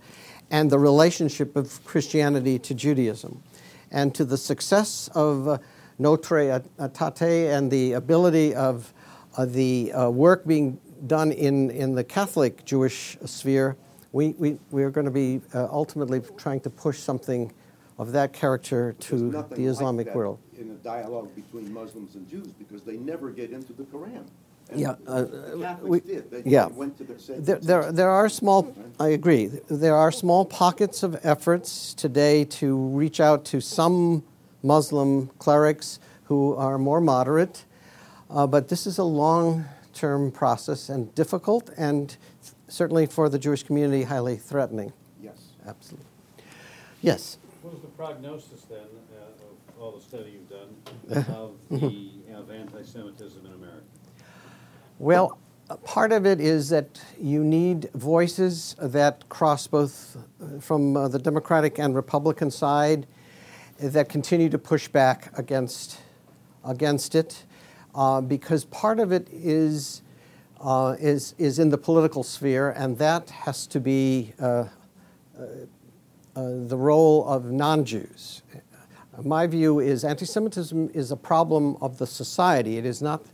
and the relationship of Christianity to Judaism. And to the success of uh, Nostra Aetate and the ability of uh, the uh, work being done in, in the Catholic Jewish sphere, we, we, we are going to be uh, ultimately trying to push something of that character to the Islamic like world. In a dialogue between Muslims and Jews, because they never get into the Quran. And yeah, uh, we, did. They, yeah. went to their there, there, there are small. I agree. There are small pockets of efforts today to reach out to some Muslim clerics who are more moderate, uh, but this is a long-term process and difficult, and certainly for the Jewish community, highly threatening. Yes, absolutely. Yes. What is the prognosis then uh, of all the study you've done of the of anti-Semitism in America? Well, part of it is that you need voices that cross both uh, from uh, the Democratic and Republican side that continue to push back against against it, uh, because part of it is. Uh, is is in the political sphere, and that has to be uh, uh, the role of non Jews. My view is anti Semitism is a problem of the society. It is not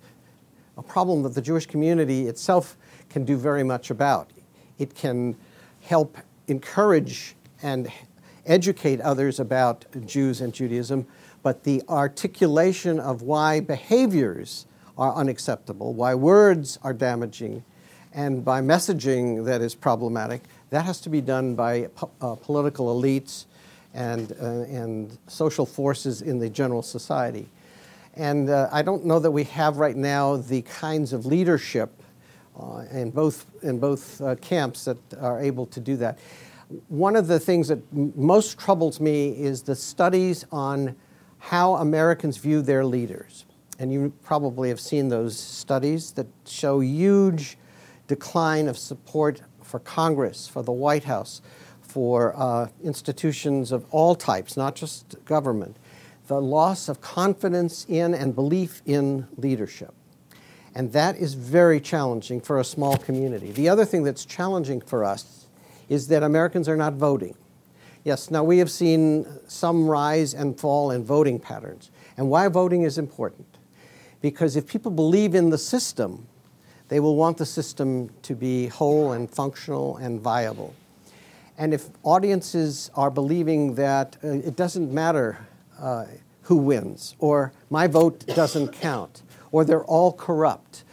a problem that the Jewish community itself can do very much about. It can help encourage and educate others about Jews and Judaism, but the articulation of why behaviors are unacceptable, why words are damaging, and by messaging that is problematic, that has to be done by uh, political elites and, uh, and social forces in the general society. And uh, I don't know that we have right now the kinds of leadership uh, in both, in both uh, camps that are able to do that. One of the things that m- most troubles me is the studies on how Americans view their leaders. And you probably have seen those studies that show huge decline of support for Congress, for the White House, for uh, institutions of all types, not just government, the loss of confidence in and belief in leadership. And that is very challenging for a small community. The other thing that's challenging for us is that Americans are not voting. Yes, now we have seen some rise and fall in voting patterns. And why voting is important? Because if people believe in the system, they will want the system to be whole and functional and viable. And if audiences are believing that uh, it doesn't matter uh, who wins, or my vote doesn't count, or they're all corrupt,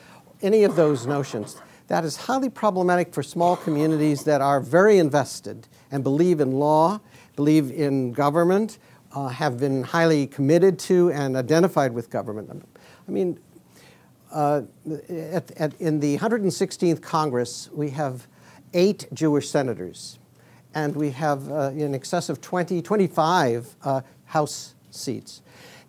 any of those notions, that is highly problematic for small communities that are very invested and believe in law, believe in government, uh, have been highly committed to and identified with government. I mean, uh, at, at, in the 116th Congress, we have eight Jewish senators, and we have uh, in excess of 20, 25 uh, House seats.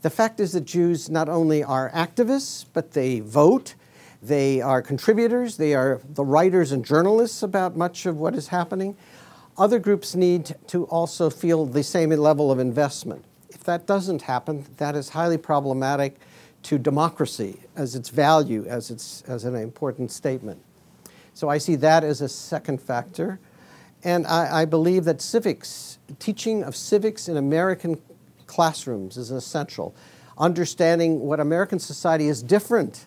The fact is that Jews not only are activists, but they vote, they are contributors, they are the writers and journalists about much of what is happening. Other groups need to also feel the same level of investment. If that doesn't happen, that is highly problematic to democracy as its value, as, its, as an important statement. So I see that as a second factor. And I, I believe that civics, teaching of civics in American classrooms is essential. Understanding what American society is different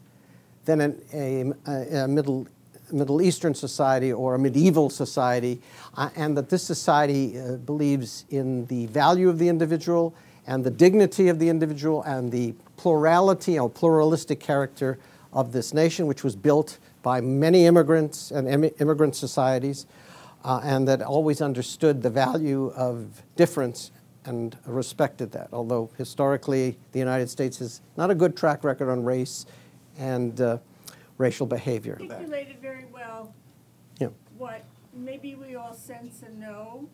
than an, a, a, Middle, Middle Eastern society or a medieval society, uh, and that this society uh, believes in the value of the individual and the dignity of the individual and the plurality or pluralistic character of this nation, which was built by many immigrants and Im- immigrant societies, uh, and that always understood the value of difference and respected that. Although historically, the United States has not a good track record on race and uh, racial behavior. Articulated very well yeah. what maybe we all sense and know,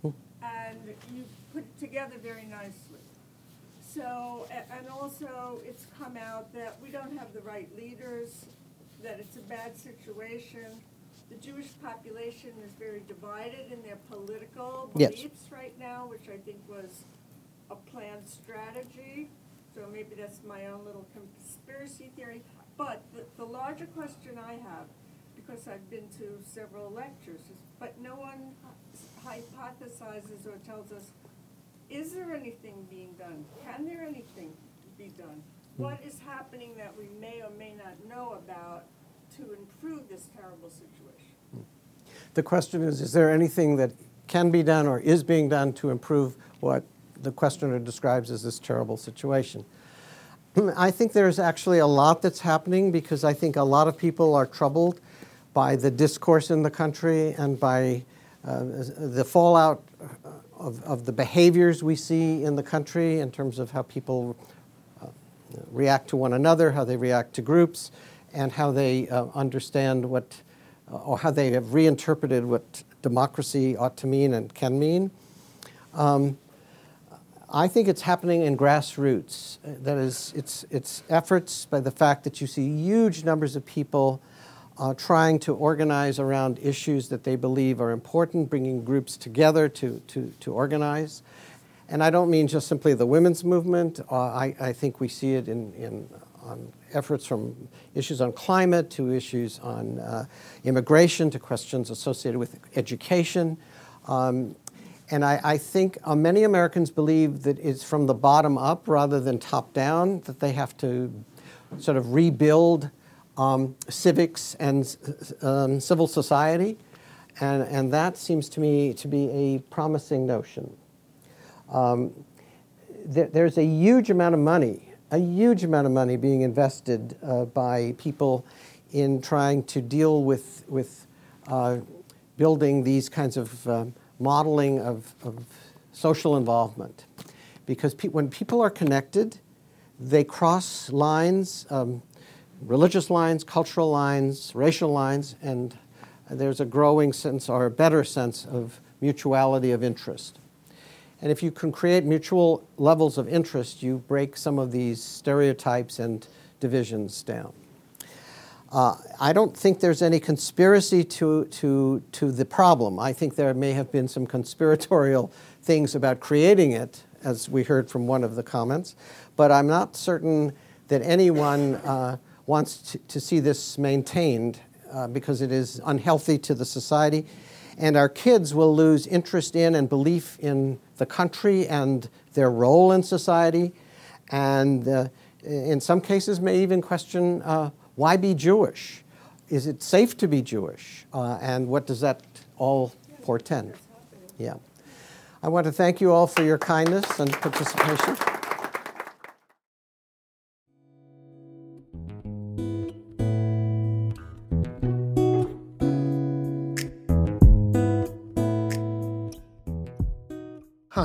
hmm. and you put it together very nicely. So, and also it's come out that we don't have the right leaders, that it's a bad situation. The Jewish population is very divided in their political yes. beliefs right now, which I think was a planned strategy. So maybe that's my own little conspiracy theory. But the, the larger question I have, because I've been to several lectures, is, but no one hypothesizes or tells us is there anything being done? Can there anything be done? Hmm. What is happening that we may or may not know about to improve this terrible situation? The question is Is there anything that can be done or is being done to improve what the questioner describes as this terrible situation? I think there's actually a lot that's happening because I think a lot of people are troubled by the discourse in the country and by uh, the fallout of, of the behaviors we see in the country in terms of how people uh, react to one another, how they react to groups, and how they uh, understand what, or how they have reinterpreted what democracy ought to mean and can mean. Um, I think it's happening in grassroots. That is, it's, it's efforts by the fact that you see huge numbers of people uh, trying to organize around issues that they believe are important, bringing groups together to, to, to organize. And I don't mean just simply the women's movement. Uh, I, I think we see it in, in on efforts from issues on climate to issues on uh, immigration to questions associated with education. Um, and I, I think uh, many Americans believe that it's from the bottom up rather than top down, that they have to sort of rebuild um, civics and um, civil society, and, and that seems to me to be a promising notion. Um, th- there's a huge amount of money a huge amount of money being invested uh, by people in trying to deal with, with uh, building these kinds of uh, modeling of, of, social involvement. Because pe when people are connected, they cross lines, um, religious lines, cultural lines, racial lines, and there's a growing sense or a better sense of mutuality of interest. And if you can create mutual levels of interest, you break some of these stereotypes and divisions down. Uh, I don't think there's any conspiracy to, to, to the problem. I think there may have been some conspiratorial things about creating it, as we heard from one of the comments, but I'm not certain that anyone uh, wants to, to, see this maintained uh, because it is unhealthy to the society and our kids will lose interest in and belief in the country and their role in society, and uh, in some cases may even question uh, why be Jewish? Is it safe to be Jewish? Uh, and what does that all portend? Yeah. I want to thank you all for your kindness and participation.